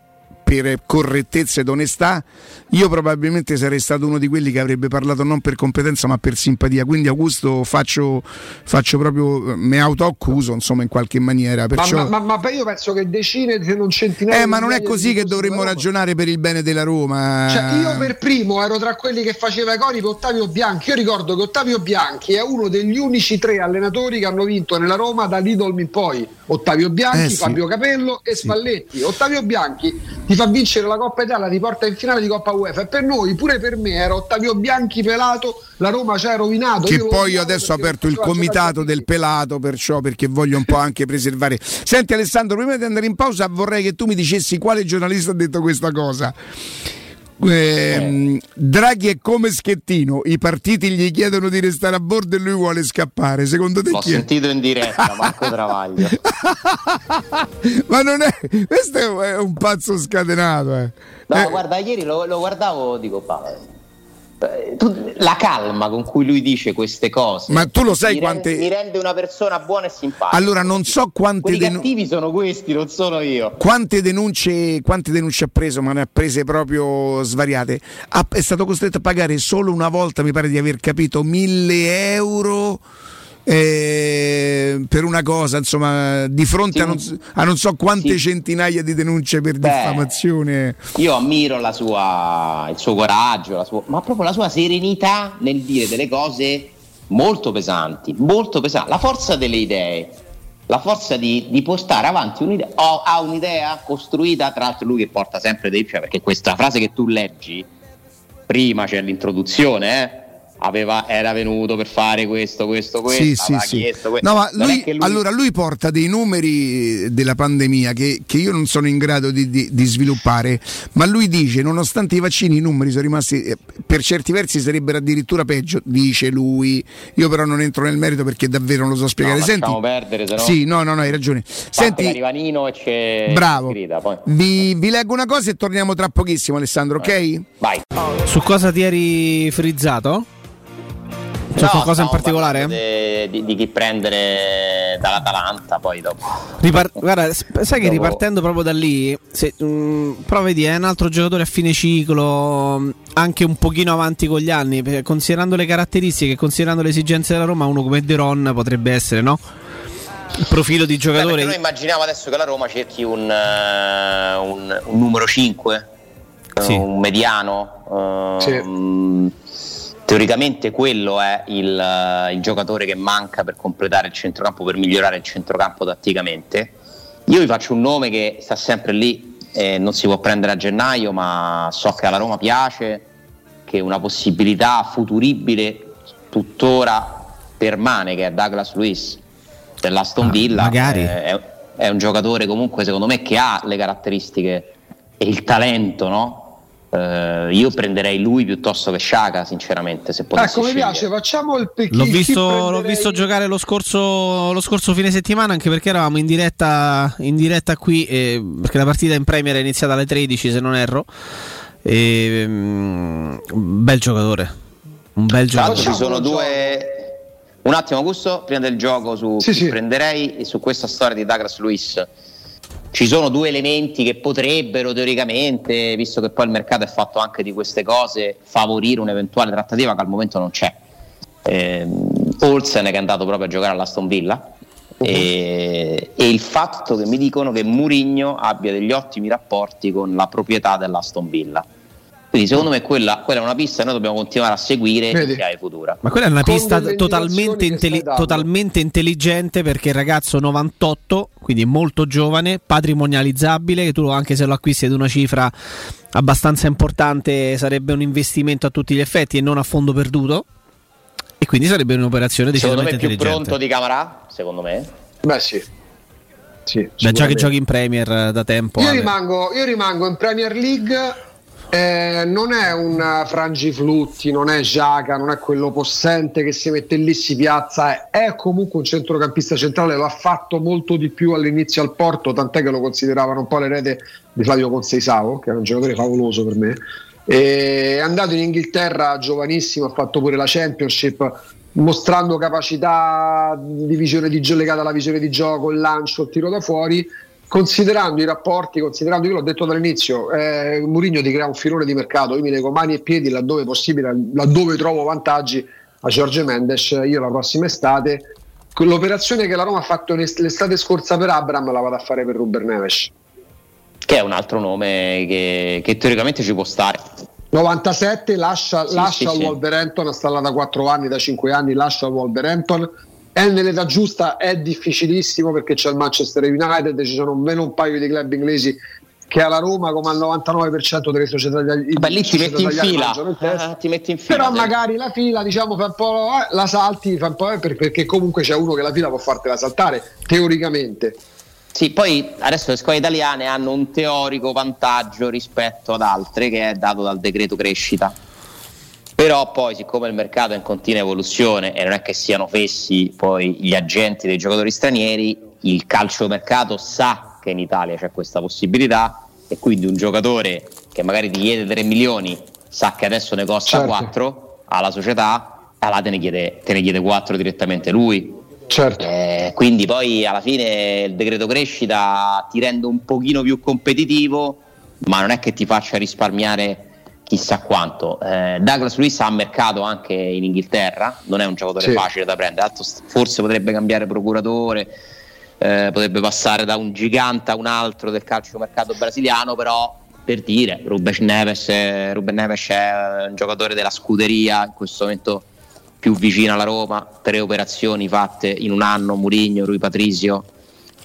per correttezza ed onestà, io probabilmente sarei stato uno di quelli che avrebbe parlato non per competenza ma per simpatia. Quindi Augusto faccio, faccio proprio, mi autoaccuso insomma in qualche maniera. Perciò... Ma, ma, ma, io penso che decine se non centinaia... Eh ma non è così che dovremmo ragionare per il bene della Roma. Cioè io per primo ero tra quelli che faceva i cori per Ottavio Bianchi. Io ricordo che Ottavio Bianchi è uno degli unici tre allenatori che hanno vinto nella Roma da Lidl in poi. Ottavio Bianchi, eh, sì. Fabio Capello e sì. Spalletti. Ottavio Bianchi ti fa vincere la Coppa Italia, ti porta in finale di Coppa UEFA e per noi, pure per me, era Ottavio Bianchi pelato, la Roma ci ha rovinato. Che io poi adesso ho aperto il comitato del pelato, perciò perché voglio un po' anche preservare. Senti Alessandro, prima di andare in pausa vorrei che tu mi dicessi quale giornalista ha detto questa cosa. Eh, Draghi è come Schettino, i partiti gli chiedono di restare a bordo e lui vuole scappare. Secondo te L'ho chi è? sentito in diretta, Marco Travaglio. Ma non è questo è un pazzo scatenato. Eh. No, Eh, guarda, ieri lo, lo guardavo, dico, tu- la calma con cui lui dice queste cose. Ma tu lo sai mi quante- Rende, mi rende una persona buona e simpatica. Allora non so quante, cattivi sono questi, non sono io. quante denunce, quante denunce ha preso, ma ne ha prese proprio svariate. Ha- è stato costretto a pagare solo una volta, mi pare di aver capito, mille euro. Eh, per una cosa, insomma, di fronte Sì. a, non, a non so quante Sì. centinaia di denunce per Beh. diffamazione. Io ammiro la sua, il suo coraggio, la sua- ma proprio la sua serenità nel dire delle cose molto pesanti, molto pesanti. La forza delle idee, la forza di, di portare avanti un'idea. ho- ha un'idea costruita, tra l'altro lui che porta sempre dei... Cioè perché questa frase che tu leggi, prima c'è l'introduzione, eh? Aveva, era venuto per fare questo, questo, questo. Sì, sì, aveva sì. chiesto que- No, ma lui, lui- allora lui porta dei numeri della pandemia che, che io non sono in grado di, di- di sviluppare, ma lui dice, nonostante i vaccini, i numeri sono rimasti, eh, per certi versi sarebbero addirittura peggio, dice lui. Io però non entro nel merito perché davvero non lo so spiegare. No, Senti, perdere, se no- Sì, no, no, no, hai ragione. Parte Senti, arriva Nino e c'è bravo. Grida, poi. Vi, vi leggo una cosa e torniamo tra pochissimo, Alessandro, ok? Vai. Su cosa ti eri frizzato? C'è No, qualcosa in particolare? de- Di, di chi prendere dall'Atalanta poi dopo. Ripar- guarda, sai che Dopo- ripartendo proprio da lì, se, mm, però vedi, è un altro giocatore a fine ciclo, mm, anche un pochino avanti con gli anni, considerando le caratteristiche, considerando le esigenze della Roma, uno come De Ron potrebbe essere, no? Il profilo di Beh, giocatore. noi immaginiamo adesso che la Roma cerchi un, eh, un- un numero 5, Sì. un mediano. ehm, Teoricamente quello è il, eh, il giocatore che manca per completare il centrocampo, per migliorare il centrocampo tatticamente. Io vi faccio un nome che sta sempre lì, eh, non si può prendere a gennaio, ma so che alla Roma piace, che una possibilità futuribile tuttora permane, che è Douglas Luiz dell'Aston Ah, Villa. magari. Eh, è, è un giocatore comunque secondo me che ha le caratteristiche e il talento, no? Eh, io prenderei lui piuttosto che Sciaga, sinceramente, se potessi Ecco, mi scegliere. piace, facciamo il pe- L'ho visto, l'ho prenderei- visto giocare lo scorso, lo scorso fine settimana anche perché eravamo in diretta, in diretta qui, eh, perché la partita in Premier è iniziata alle 13 se non erro. E, mm, un bel giocatore, un bel Tra l'altro giocatore. ci sono due. Un attimo, Augusto, prima del gioco su Sì, chi sì. prenderei e su questa storia di Douglas Luis. Ci sono due elementi che potrebbero teoricamente, visto che poi il mercato è fatto anche di queste cose, favorire un'eventuale trattativa che al momento non c'è. Ehm, Olsen che è andato proprio a giocare all'Aston Villa e, e il fatto che mi dicono che Murigno abbia degli ottimi rapporti con la proprietà dell'Aston Villa. Quindi secondo me quella, quella è una pista che noi dobbiamo continuare a seguire Vedi? in chiave futura. Ma quella è una Con pista totalmente, intelli- totalmente intelligente perché il ragazzo 98, quindi molto giovane, patrimonializzabile, che tu anche se lo acquisti ad una cifra abbastanza importante sarebbe un investimento a tutti gli effetti e non a fondo perduto. E quindi sarebbe un'operazione Secondo decisamente me più intelligente. pronto di Camarà, secondo me. Beh, sì. Sì, Beh, già che giochi in Premier eh, da tempo. Io rimango, io rimango in Premier League. Eh, non è un frangiflutti, non è Giaca, non è quello possente che si mette lì, si piazza. È, comunque un centrocampista centrale. Lo ha fatto molto di più all'inizio al Porto, tant'è che lo consideravano un po' l'erede di Flavio Conceisao, che era un giocatore favoloso per me. E è andato in Inghilterra giovanissimo, ha fatto pure la Championship, mostrando capacità di visione di gioco legata alla visione di gioco, il lancio, il tiro da fuori. Considerando i rapporti, considerando, io l'ho detto dall'inizio, eh, Mourinho ti crea un filone di mercato, io mi leggo mani e piedi laddove possibile, laddove trovo vantaggi a Giorgio Mendes, io la prossima estate, l'operazione che la Roma ha fatto l'est- l'estate scorsa per Abram la vado a fare per Ruber Neves. Che è un altro nome che, che teoricamente ci può stare. 97 lascia, Sì, lascia sì, il sì. Wolverhampton, sta là da 4 anni, da 5 anni, lascia il Wolverhampton. È nell'età giusta, è difficilissimo perché c'è il Manchester United, ci sono almeno un paio di club inglesi che alla Roma come al 99% delle società italiane. Beh, lì ti metti in fila. Ah, ti metti in fila. Però sì. magari la fila, diciamo, fa un po', eh, la salti, fa un po', eh, perché comunque c'è uno che la fila può fartela saltare, teoricamente. Sì, poi adesso le scuole italiane hanno un teorico vantaggio rispetto ad altre che è dato dal decreto crescita. Però poi, siccome il mercato è in continua evoluzione e non è che siano fessi poi gli agenti dei giocatori stranieri, il calciomercato sa che in Italia c'è questa possibilità e quindi un giocatore che magari ti chiede 3 milioni sa che adesso ne costa certo. 4 alla società, allora te ne, chiede, te ne chiede 4 direttamente lui. Certo. Eh, quindi poi alla fine il decreto crescita ti rende un pochino più competitivo, ma non è che ti faccia risparmiare chissà quanto. Eh, Douglas Luiz ha mercato anche in Inghilterra, non è un giocatore sì. facile da prendere, forse potrebbe cambiare procuratore, eh, potrebbe passare da un gigante a un altro del calcio mercato brasiliano, però per dire, Ruben Neves, Ruben Neves è un giocatore della scuderia in questo momento più vicino alla Roma, tre operazioni fatte in un anno, Murigno, Rui Patrizio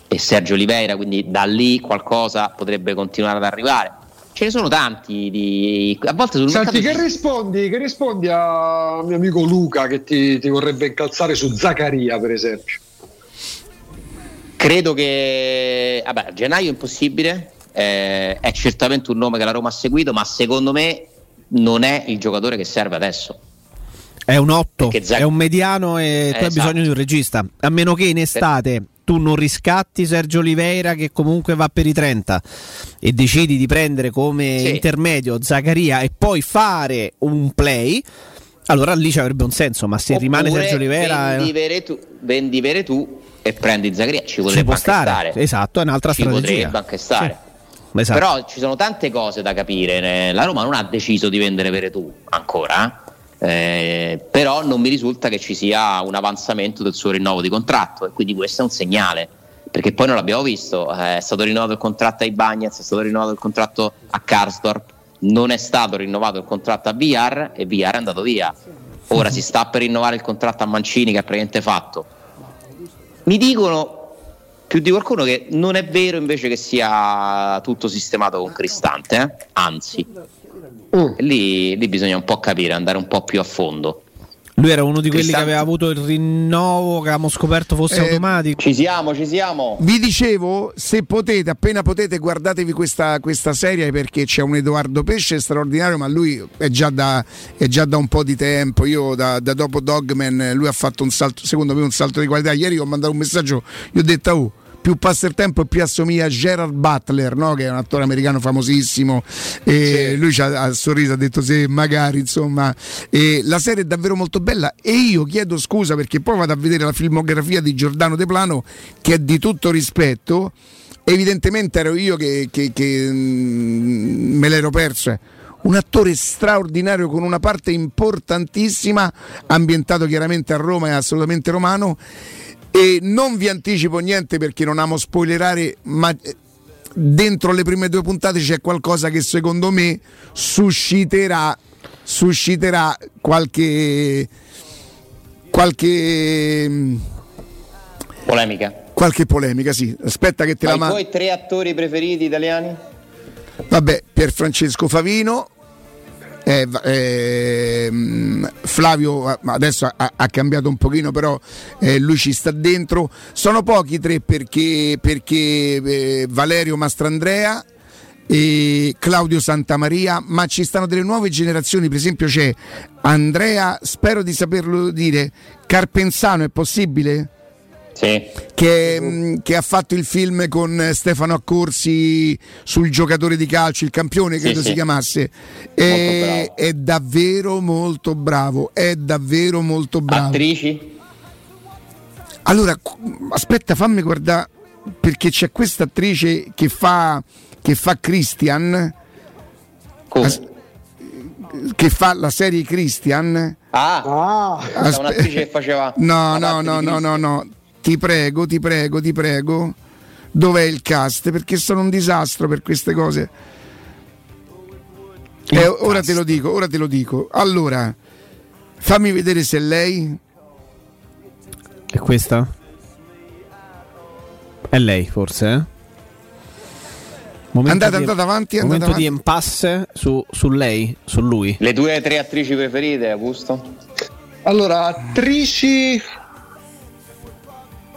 e Sergio Oliveira, quindi da lì qualcosa potrebbe continuare ad arrivare ce ne sono tanti di... a volte sul Senti, che, rispondi, che rispondi a mio amico Luca che ti, ti vorrebbe incalzare su Zaccaria per esempio credo che vabbè, a gennaio è impossibile eh, è certamente un nome che la Roma ha seguito ma secondo me non è il giocatore che serve adesso è un 8, Zac- è un mediano e eh, tu hai esatto. bisogno di un regista. A meno che in estate tu non riscatti Sergio Oliveira che comunque va per i 30 e decidi di prendere come sì. intermedio Zaccaria e poi fare un play allora lì ci avrebbe un senso ma se Oppure rimane Sergio Oliveira vendi tu, vendi vere tu e prendi Zaccaria ci potrebbe ci può stare. stare. esatto è un'altra ci strategia potrebbe anche stare sì. esatto. però ci sono tante cose da capire la Roma non ha deciso di vendere vere tu ancora eh, però non mi risulta che ci sia un avanzamento del suo rinnovo di contratto e quindi questo è un segnale perché poi non l'abbiamo visto. Eh, è stato rinnovato il contratto ai Bagnets è stato rinnovato il contratto a Karsdorp non è stato rinnovato il contratto a VR e VR è andato via. Ora si sta per rinnovare il contratto a Mancini che è praticamente fatto. Mi dicono più di qualcuno che non è vero invece che sia tutto sistemato con Cristante eh? anzi Mm. Lì, lì bisogna un po' capire, andare un po' più a fondo. Lui era uno di quelli Cristante... che aveva avuto il rinnovo che avevamo scoperto fosse eh, automatico. Ci siamo, ci siamo. Vi dicevo, se potete, appena potete, guardatevi questa, questa serie perché c'è un Edoardo Pesce straordinario, ma lui è già da, è già da un po' di tempo. Io da, da, dopo Dogman, lui ha fatto un salto, secondo me un salto di qualità. Ieri ho mandato un messaggio, gli ho detto, oh, più passa il tempo e più assomiglia a Gerard Butler, no? che è un attore americano famosissimo. E sì. Lui ci ha, ha sorriso, ha detto sì, magari, insomma. E la serie è davvero molto bella e io chiedo scusa perché poi vado a vedere la filmografia di Giordano De Plano, che è di tutto rispetto. Evidentemente ero io che, che, che mm, me l'ero perso. Eh. Un attore straordinario con una parte importantissima, ambientato chiaramente a Roma e assolutamente romano e non vi anticipo niente perché non amo spoilerare, ma eh, dentro le prime due puntate c'è qualcosa che secondo me susciterà, susciterà qualche qualche mm, polemica. Qualche polemica, sì. Aspetta che te ma la mando. I tuoi tre attori preferiti italiani? Vabbè, Pier Francesco Favino, eh, eh, Flavio adesso ha, ha, cambiato un pochino però eh, lui ci sta dentro sono pochi tre perché, perché eh, Valerio Mastrandrea e Claudio Santamaria ma ci stanno delle nuove generazioni per esempio c'è Andrea spero di saperlo dire Carpenzano è possibile? Sì. Che, mm, che, ha fatto il film con Stefano Accorsi sul giocatore di calcio, il campione credo sì, si sì. chiamasse. È, è, davvero molto bravo, è davvero molto bravo. Attrici? Allora, aspetta, fammi guardare perché c'è questa attrice che fa, che fa Christian. Come? Che fa la serie Christian. Ah, ah. Aspe- un'attrice che faceva. No, no, no, no, no, no ti prego, ti prego, ti prego, dov'è il cast? Perché sono un disastro per queste cose. Eh, ora te lo dico, ora te lo dico. Allora, fammi vedere se lei. È questa? È lei, forse? Eh? Momento andate, di, andate avanti. Andate momento avanti. di impasse su, su lei, su lui. Le tue tre attrici preferite, Augusto? Allora, attrici.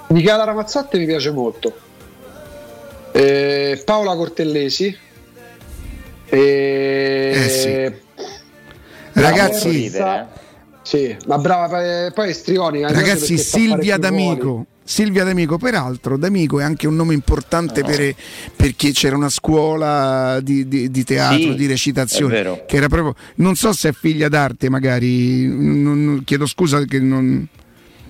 Michela Ramazzotti mi piace molto. Eh, Paola Cortellesi. E... Eh sì. Ragazzi, eh. Sì, ma brava, eh, poi è strionica. Ragazzi, sa fare Silvia. D'Amico. Silvia D'Amico, peraltro, D'Amico è anche un nome importante per- perché c'era una scuola di, di- di teatro, Sì, di è recitazione, vero. che era proprio, non so se è figlia d'arte, magari, non- non- chiedo scusa che non...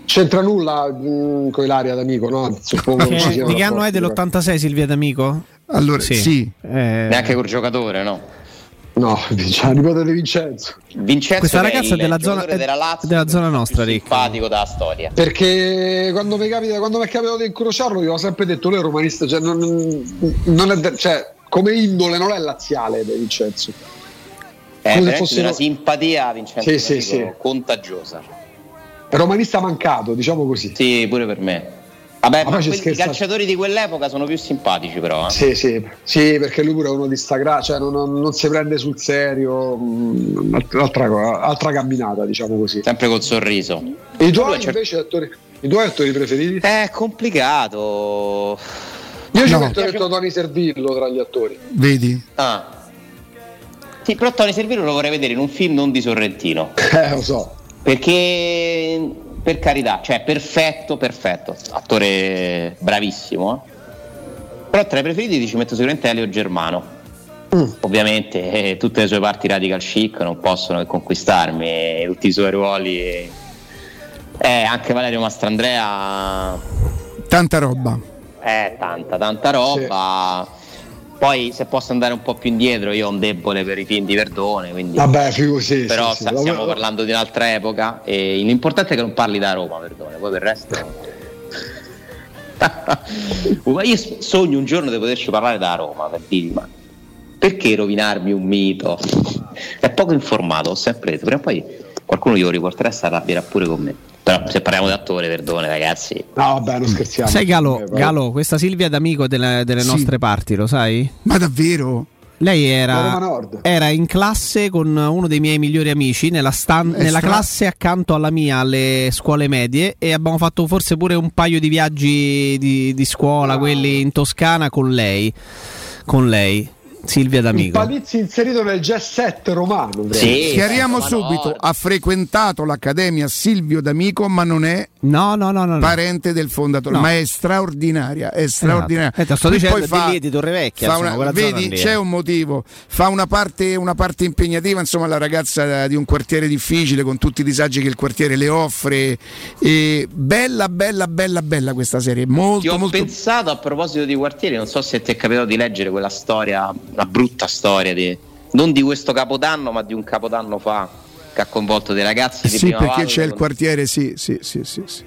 C'entra nulla mm, con Ilaria D'Amico, no? Suppongo Che- siano di che anno è rapporti, dell'86 Silvia D'Amico? Allora, sì. Eh, Neanche col giocatore, no? No, la nipote di Vincenzo. Vincenzo Questa che è ragazza il è della zona- è della Lazio, della zona nostra, Rick. simpatico della storia. Perché quando mi, capita, quando mi è capitato di incrociarlo, io ho sempre detto: lui è romanista, cioè, non, non è, cioè, come indole non è laziale De Vincenzo. È Come se veramente fosse una simpatia Vincenzo Sì, sì, sì. contagiosa. Romanista mancato, diciamo così. Sì, pure per me. Vabbè, Ma i calciatori di quell'epoca sono più simpatici però. eh. Sì, sì, sì, perché lui pure è uno di sta gra- cioè non, non- non si prende sul serio, mm, altra, cosa- altra camminata, diciamo così. Sempre col sorriso. I tuoi invece attori, i tuoi attori preferiti? È complicato. Io ci No. metto detto Tony Servillo tra gli attori. Vedi? Ah. Sì, però Tony Servillo lo vorrei vedere in un film non di Sorrentino. Eh, lo so. Perché, per carità, cioè perfetto, perfetto. Attore bravissimo. eh. Però tra i preferiti ti ci metto sicuramente Elio Germano. Mm. Ovviamente eh, tutte le sue parti radical chic non possono che conquistarmi, e tutti i suoi ruoli. eh, eh, anche Valerio Mastrandrea Tanta roba. è tanta, tanta roba. Poi se posso andare un po' più indietro, io ho un debole per i film di Verdone, quindi Vabbè, figo, sì. però sì, sì. stiamo Vabbè, parlando di un'altra epoca e l'importante è che non parli da Roma, Verdone, poi per il resto... Io sogno un giorno di poterci parlare da Roma per dirgli ma perché rovinarmi un mito? È poco informato, ho sempre detto, prima o poi qualcuno glielo riporterà e si arrabbierà pure con me. Però se parliamo di attore, Verdone ragazzi, No, vabbè, non scherziamo. sai Galo, Eh, Galo, questa Silvia D'Amico delle, delle Sì. nostre parti, lo sai? Ma davvero? Lei era, era in classe con uno dei miei migliori amici nella, stan- È nella stra- classe accanto alla mia alle scuole medie e abbiamo fatto forse pure un paio di viaggi di, di scuola, Ah. quelli in Toscana con lei. Con lei, Silvia Il D'Amico. Palizzi inserito nel jet set romano. Sì. Chiariamo ma no. subito, ha frequentato l'Accademia Silvio D'Amico, ma non è No, no, no, no. no. parente del fondatore, No. ma è straordinaria, è straordinaria. Eh, te lo sto dicendo, poi di lì, di Torrevecchia, fa una- vedi, c'è eh. un motivo, fa una parte, una parte impegnativa, insomma, la ragazza di un quartiere difficile con tutti i disagi che il quartiere le offre. E bella, bella, bella, bella questa serie, Ti molto, ho molto pensato a proposito di quartieri, non so se ti è capitato di leggere quella storia, una brutta storia di, non di questo capodanno, ma di un capodanno fa che ha coinvolto dei ragazzi di Sì, perché valle. c'è il con- quartiere, sì, sì, sì, sì, sì.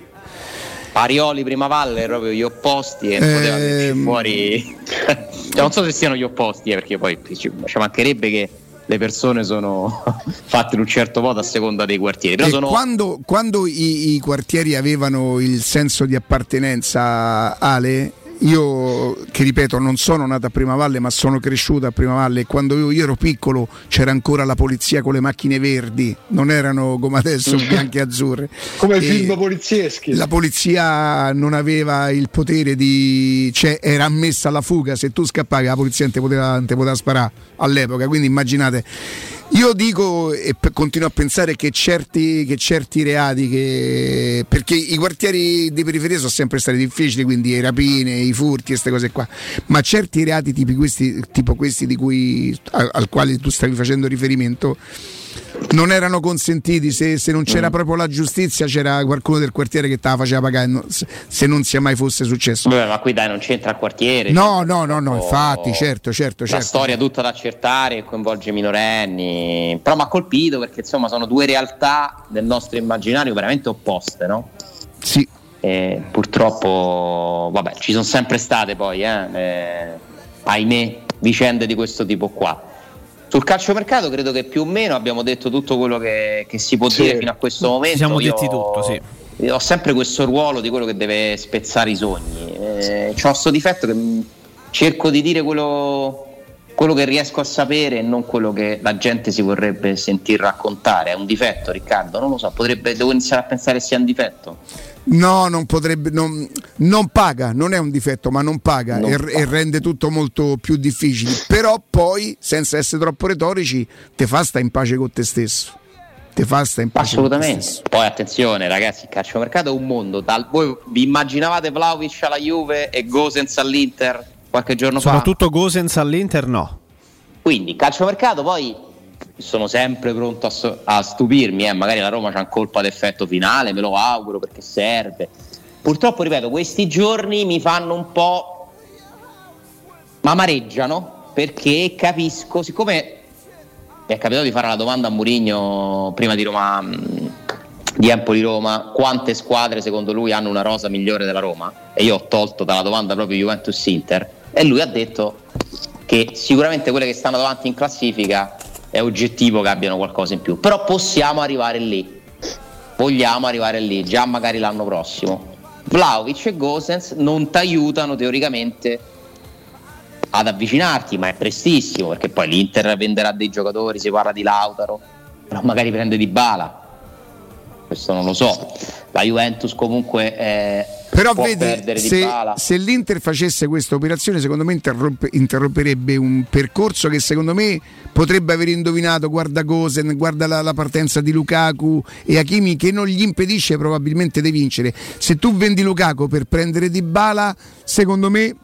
Arioli prima valle, proprio gli opposti e non poteva venirci Ehm. fuori. non so se siano gli opposti, eh, perché poi ci, ci mancherebbe che le persone sono fatte in un certo modo a seconda dei quartieri. Però sono quando, quando i, i quartieri avevano il senso di appartenenza, Ale, io che ripeto non sono nato a Primavalle ma sono cresciuto a Primavalle e quando io, io ero piccolo c'era ancora la polizia con le macchine verdi, non erano come adesso bianche e azzurre. Come E film polizieschi. La polizia non aveva il potere di... cioè era ammessa alla fuga, se tu scappavi la polizia non poteva, non poteva sparare all'epoca, quindi immaginate. Io dico e continuo a pensare che certi, che certi reati, che, perché i quartieri di periferia sono sempre stati difficili, quindi le rapine, i furti queste cose qua, ma certi reati tipi questi, tipo questi cui, al, al quale tu stavi facendo riferimento non erano consentiti, se, se non c'era proprio la giustizia c'era qualcuno del quartiere che te la faceva pagare, no, se, non sia mai fosse successo. Vabbè, ma qui dai non c'entra il quartiere. No, no, no, no, infatti, certo, certo, La certo. storia tutta da accertare coinvolge i minorenni. Però mi ha colpito perché insomma sono due realtà del nostro immaginario veramente opposte, no? Sì, E purtroppo, vabbè, ci sono sempre state poi, eh, eh, ahimè, vicende di questo tipo qua. Sul calciomercato credo che più o meno abbiamo detto tutto quello che, che si può Sì. dire fino a questo momento. siamo Io- detti tutto, sì. Ho sempre questo ruolo di quello che deve spezzare i sogni. Eh, c'ho sto difetto che cerco di dire quello, quello che riesco a sapere e non quello che la gente si vorrebbe sentir raccontare. È un difetto, Riccardo? Non lo so, potrebbe, devo iniziare a pensare sia un difetto. No, non potrebbe, non, non paga, non è un difetto, ma non paga, non e, paga, e, rende tutto molto più difficile. Però poi, senza essere troppo retorici, te fa sta in pace con te stesso. Te fa sta in pace Assolutamente. Poi attenzione, ragazzi, il calciomercato è un mondo. Dal, voi vi immaginavate Vlaovic alla Juve e Gosens all'Inter qualche giorno Soprattutto fa? Soprattutto Gosens all'Inter no. Quindi calciomercato poi sono sempre pronto a, a stupirmi, eh. magari la Roma c'ha un colpo d'effetto finale, me lo auguro perché serve. Purtroppo, ripeto, questi giorni mi fanno un po' m'amareggiano perché capisco, siccome mi è capitato di fare la domanda a Murigno prima di Roma di Empoli Roma quante squadre secondo lui hanno una rosa migliore della Roma e io ho tolto dalla domanda proprio Juventus Inter e lui ha detto che sicuramente quelle che stanno davanti in classifica è oggettivo che abbiano qualcosa in più, però possiamo arrivare lì, vogliamo arrivare lì, già magari l'anno prossimo. Vlaovic e Gosens non ti aiutano teoricamente ad avvicinarti, ma è prestissimo perché poi l'Inter venderà dei giocatori, si parla di Lautaro, però magari prende di bala. Questo non lo so. La Juventus comunque eh, però vedi, se, se, l'Inter facesse questa operazione, secondo me interrompe, interromperebbe un percorso che secondo me potrebbe aver indovinato. Guarda Gosen, guarda la, la partenza di Lukaku e Hakimi che non gli impedisce probabilmente di vincere. Se tu vendi Lukaku per prendere Di Bala, secondo me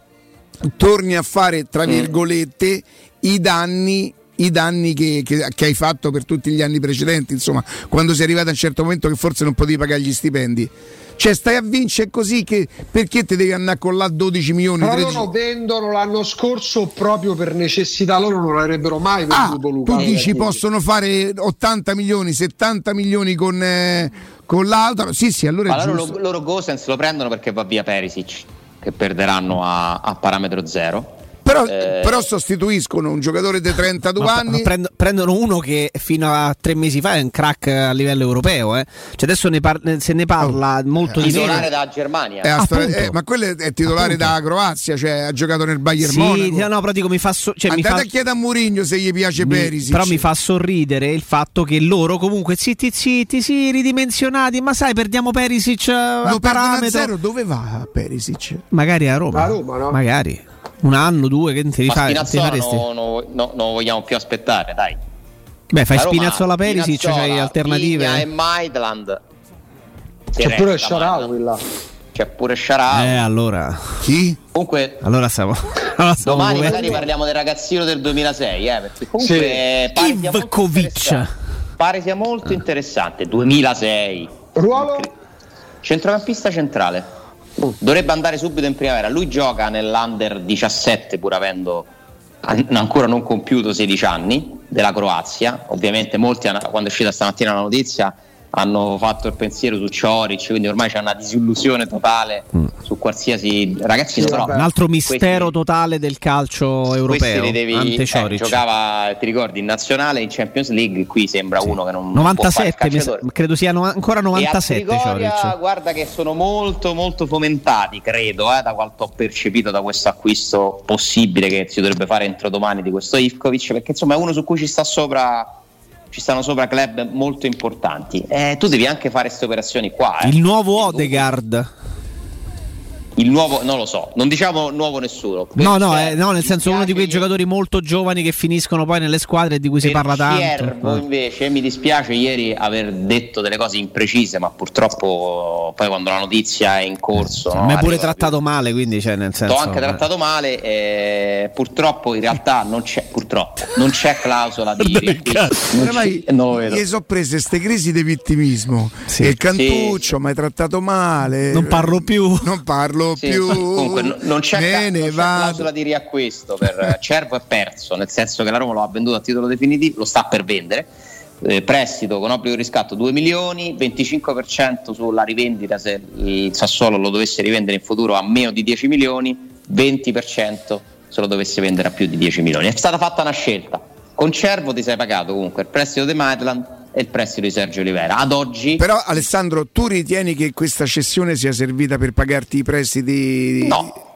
torni a fare, tra mm. virgolette, i danni i danni che, che, che, hai fatto per tutti gli anni precedenti, insomma, quando sei arrivato a un certo momento che forse non potevi pagare gli stipendi. Cioè, stai a vincere così che perché ti devi andare con là 12 milioni? Però 13... loro vendono l'anno scorso proprio per necessità, loro non avrebbero mai ah, venduto ah, Luca. Tu dici possono fare 80 milioni, 70 milioni con, eh, con l'altro? Sì, sì, allora Ma loro, loro Gosens lo prendono perché va via Perisic, che perderanno a, a parametro zero però, eh... però, sostituiscono un giocatore di 32 ma, anni. Ma prendono uno che fino a tre mesi fa è un crack a livello europeo. Eh. Cioè adesso ne par- se ne parla oh. molto eh, di meno. titolare da Germania. Eh, ma quello è titolare Appunto. da Croazia, cioè ha giocato nel Bayern sì, Monaco. No, però dico, mi fa so- cioè, Andate mi fa... a chiedere a Mourinho se gli piace mi... Perisic. Però mi fa sorridere il fatto che loro comunque zitti zitti, sì, ridimensionati, ma sai, perdiamo Perisic a Lo parametro. Zero, dove va Perisic? Magari a Roma. A Roma, no? Magari un anno, due, che ti rifai? No, no, no, non vogliamo più aspettare, dai. Beh, fai Spinazzola Perisic, c'hai alternative? Vigna e Maidland. C'è pure Sharawi là. C'è pure Sharawi. Eh, allora. Chi? Comunque. Allora stiamo. Allora domani magari parliamo del ragazzino del 2006, eh, perché comunque. Sì. Ivkovic. Pare sia molto interessante. 2006. Ruolo? Centrocampista centrale. Dovrebbe andare subito in primavera. Lui gioca nell'Under 17 pur avendo ancora non compiuto 16 anni della Croazia. Ovviamente molti quando è uscita stamattina la notizia hanno fatto il pensiero su Cioric, quindi ormai c'è una disillusione totale mm. su qualsiasi ragazzino. Sì, però, un altro mistero questi, totale del calcio europeo. Devi, eh, giocava, ti ricordi, in nazionale in Champions League. Qui sembra sì. uno che non 97, non credo siano ancora 97. Trigoria, guarda che sono molto, molto fomentati, credo, eh, da quanto ho percepito da questo acquisto possibile che si dovrebbe fare entro domani di questo Ivkovic, perché insomma è uno su cui ci sta sopra ci stanno sopra club molto importanti. Eh, tu devi anche fare queste operazioni qua. Eh. Il nuovo Odegaard il nuovo, non lo so, non diciamo nuovo nessuno. No, no, eh, no, nel senso uno di quei giocatori molto giovani che finiscono poi nelle squadre di cui si parla tanto. Ciervo, invece, mi dispiace ieri aver detto delle cose imprecise, ma purtroppo poi quando la notizia è in corso. Sì, no, mi è pure trattato più. male, quindi cioè, nel senso. Ho anche trattato male, eh, purtroppo in realtà non c'è, purtroppo, non c'è clausola di riacquisto. Non c'è, Gli sono prese queste crisi di vittimismo. Sì. E Cantuccio, sì. mi hai trattato male. Non parlo più. Non parlo parlo sì, più. Comunque non c'è, non c'è clausola di riacquisto per Cervo è perso, nel senso che la Roma lo ha venduto a titolo definitivo, lo sta per vendere. Eh, prestito con obbligo di riscatto 2 milioni, 25% sulla rivendita se il Sassuolo lo dovesse rivendere in futuro a meno di 10 milioni, 20% se lo dovesse vendere a più di 10 milioni. È stata fatta una scelta. Con Cervo ti sei pagato comunque il prestito di Maitland e il prestito di Sergio Olivera. Ad oggi. Però, Alessandro, tu ritieni che questa cessione sia servita per pagarti i prestiti? No.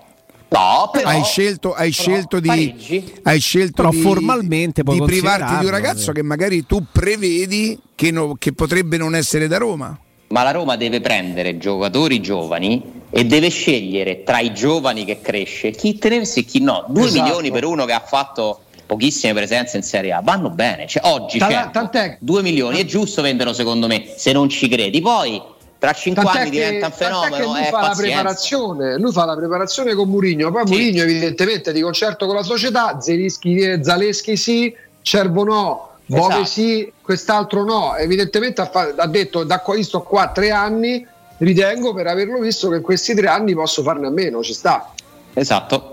No, però, hai scelto, hai però, scelto di, pareggi. hai scelto Però di, formalmente di privarti di un ragazzo eh. che magari tu prevedi che, no- che potrebbe non essere da Roma. Ma la Roma deve prendere giocatori giovani e deve scegliere tra i giovani che cresce chi tenersi e chi no. Due Esatto. milioni per uno che ha fatto pochissime presenze in Serie A vanno bene. Cioè, oggi c'è tant'è- 2 milioni, è giusto venderlo secondo me se non ci credi. Poi tra 5 Tant'è anni che, diventa un fenomeno. lui eh, fa la pazienza. preparazione, lui fa la preparazione con Murigno, poi Sì. Murigno evidentemente di concerto con la società, Zelischi, Zaleschi sì, Cervo no, Bove Esatto. sì, quest'altro no, evidentemente ha, fa- ha detto da qua, io sto qua tre anni, ritengo per averlo visto che in questi tre anni posso farne a meno, ci sta. Esatto.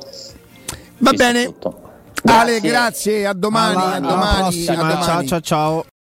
Va Ci bene. Ale, Grazie. a domani, alla, a domani, prossima. a domani. Ciao ciao ciao.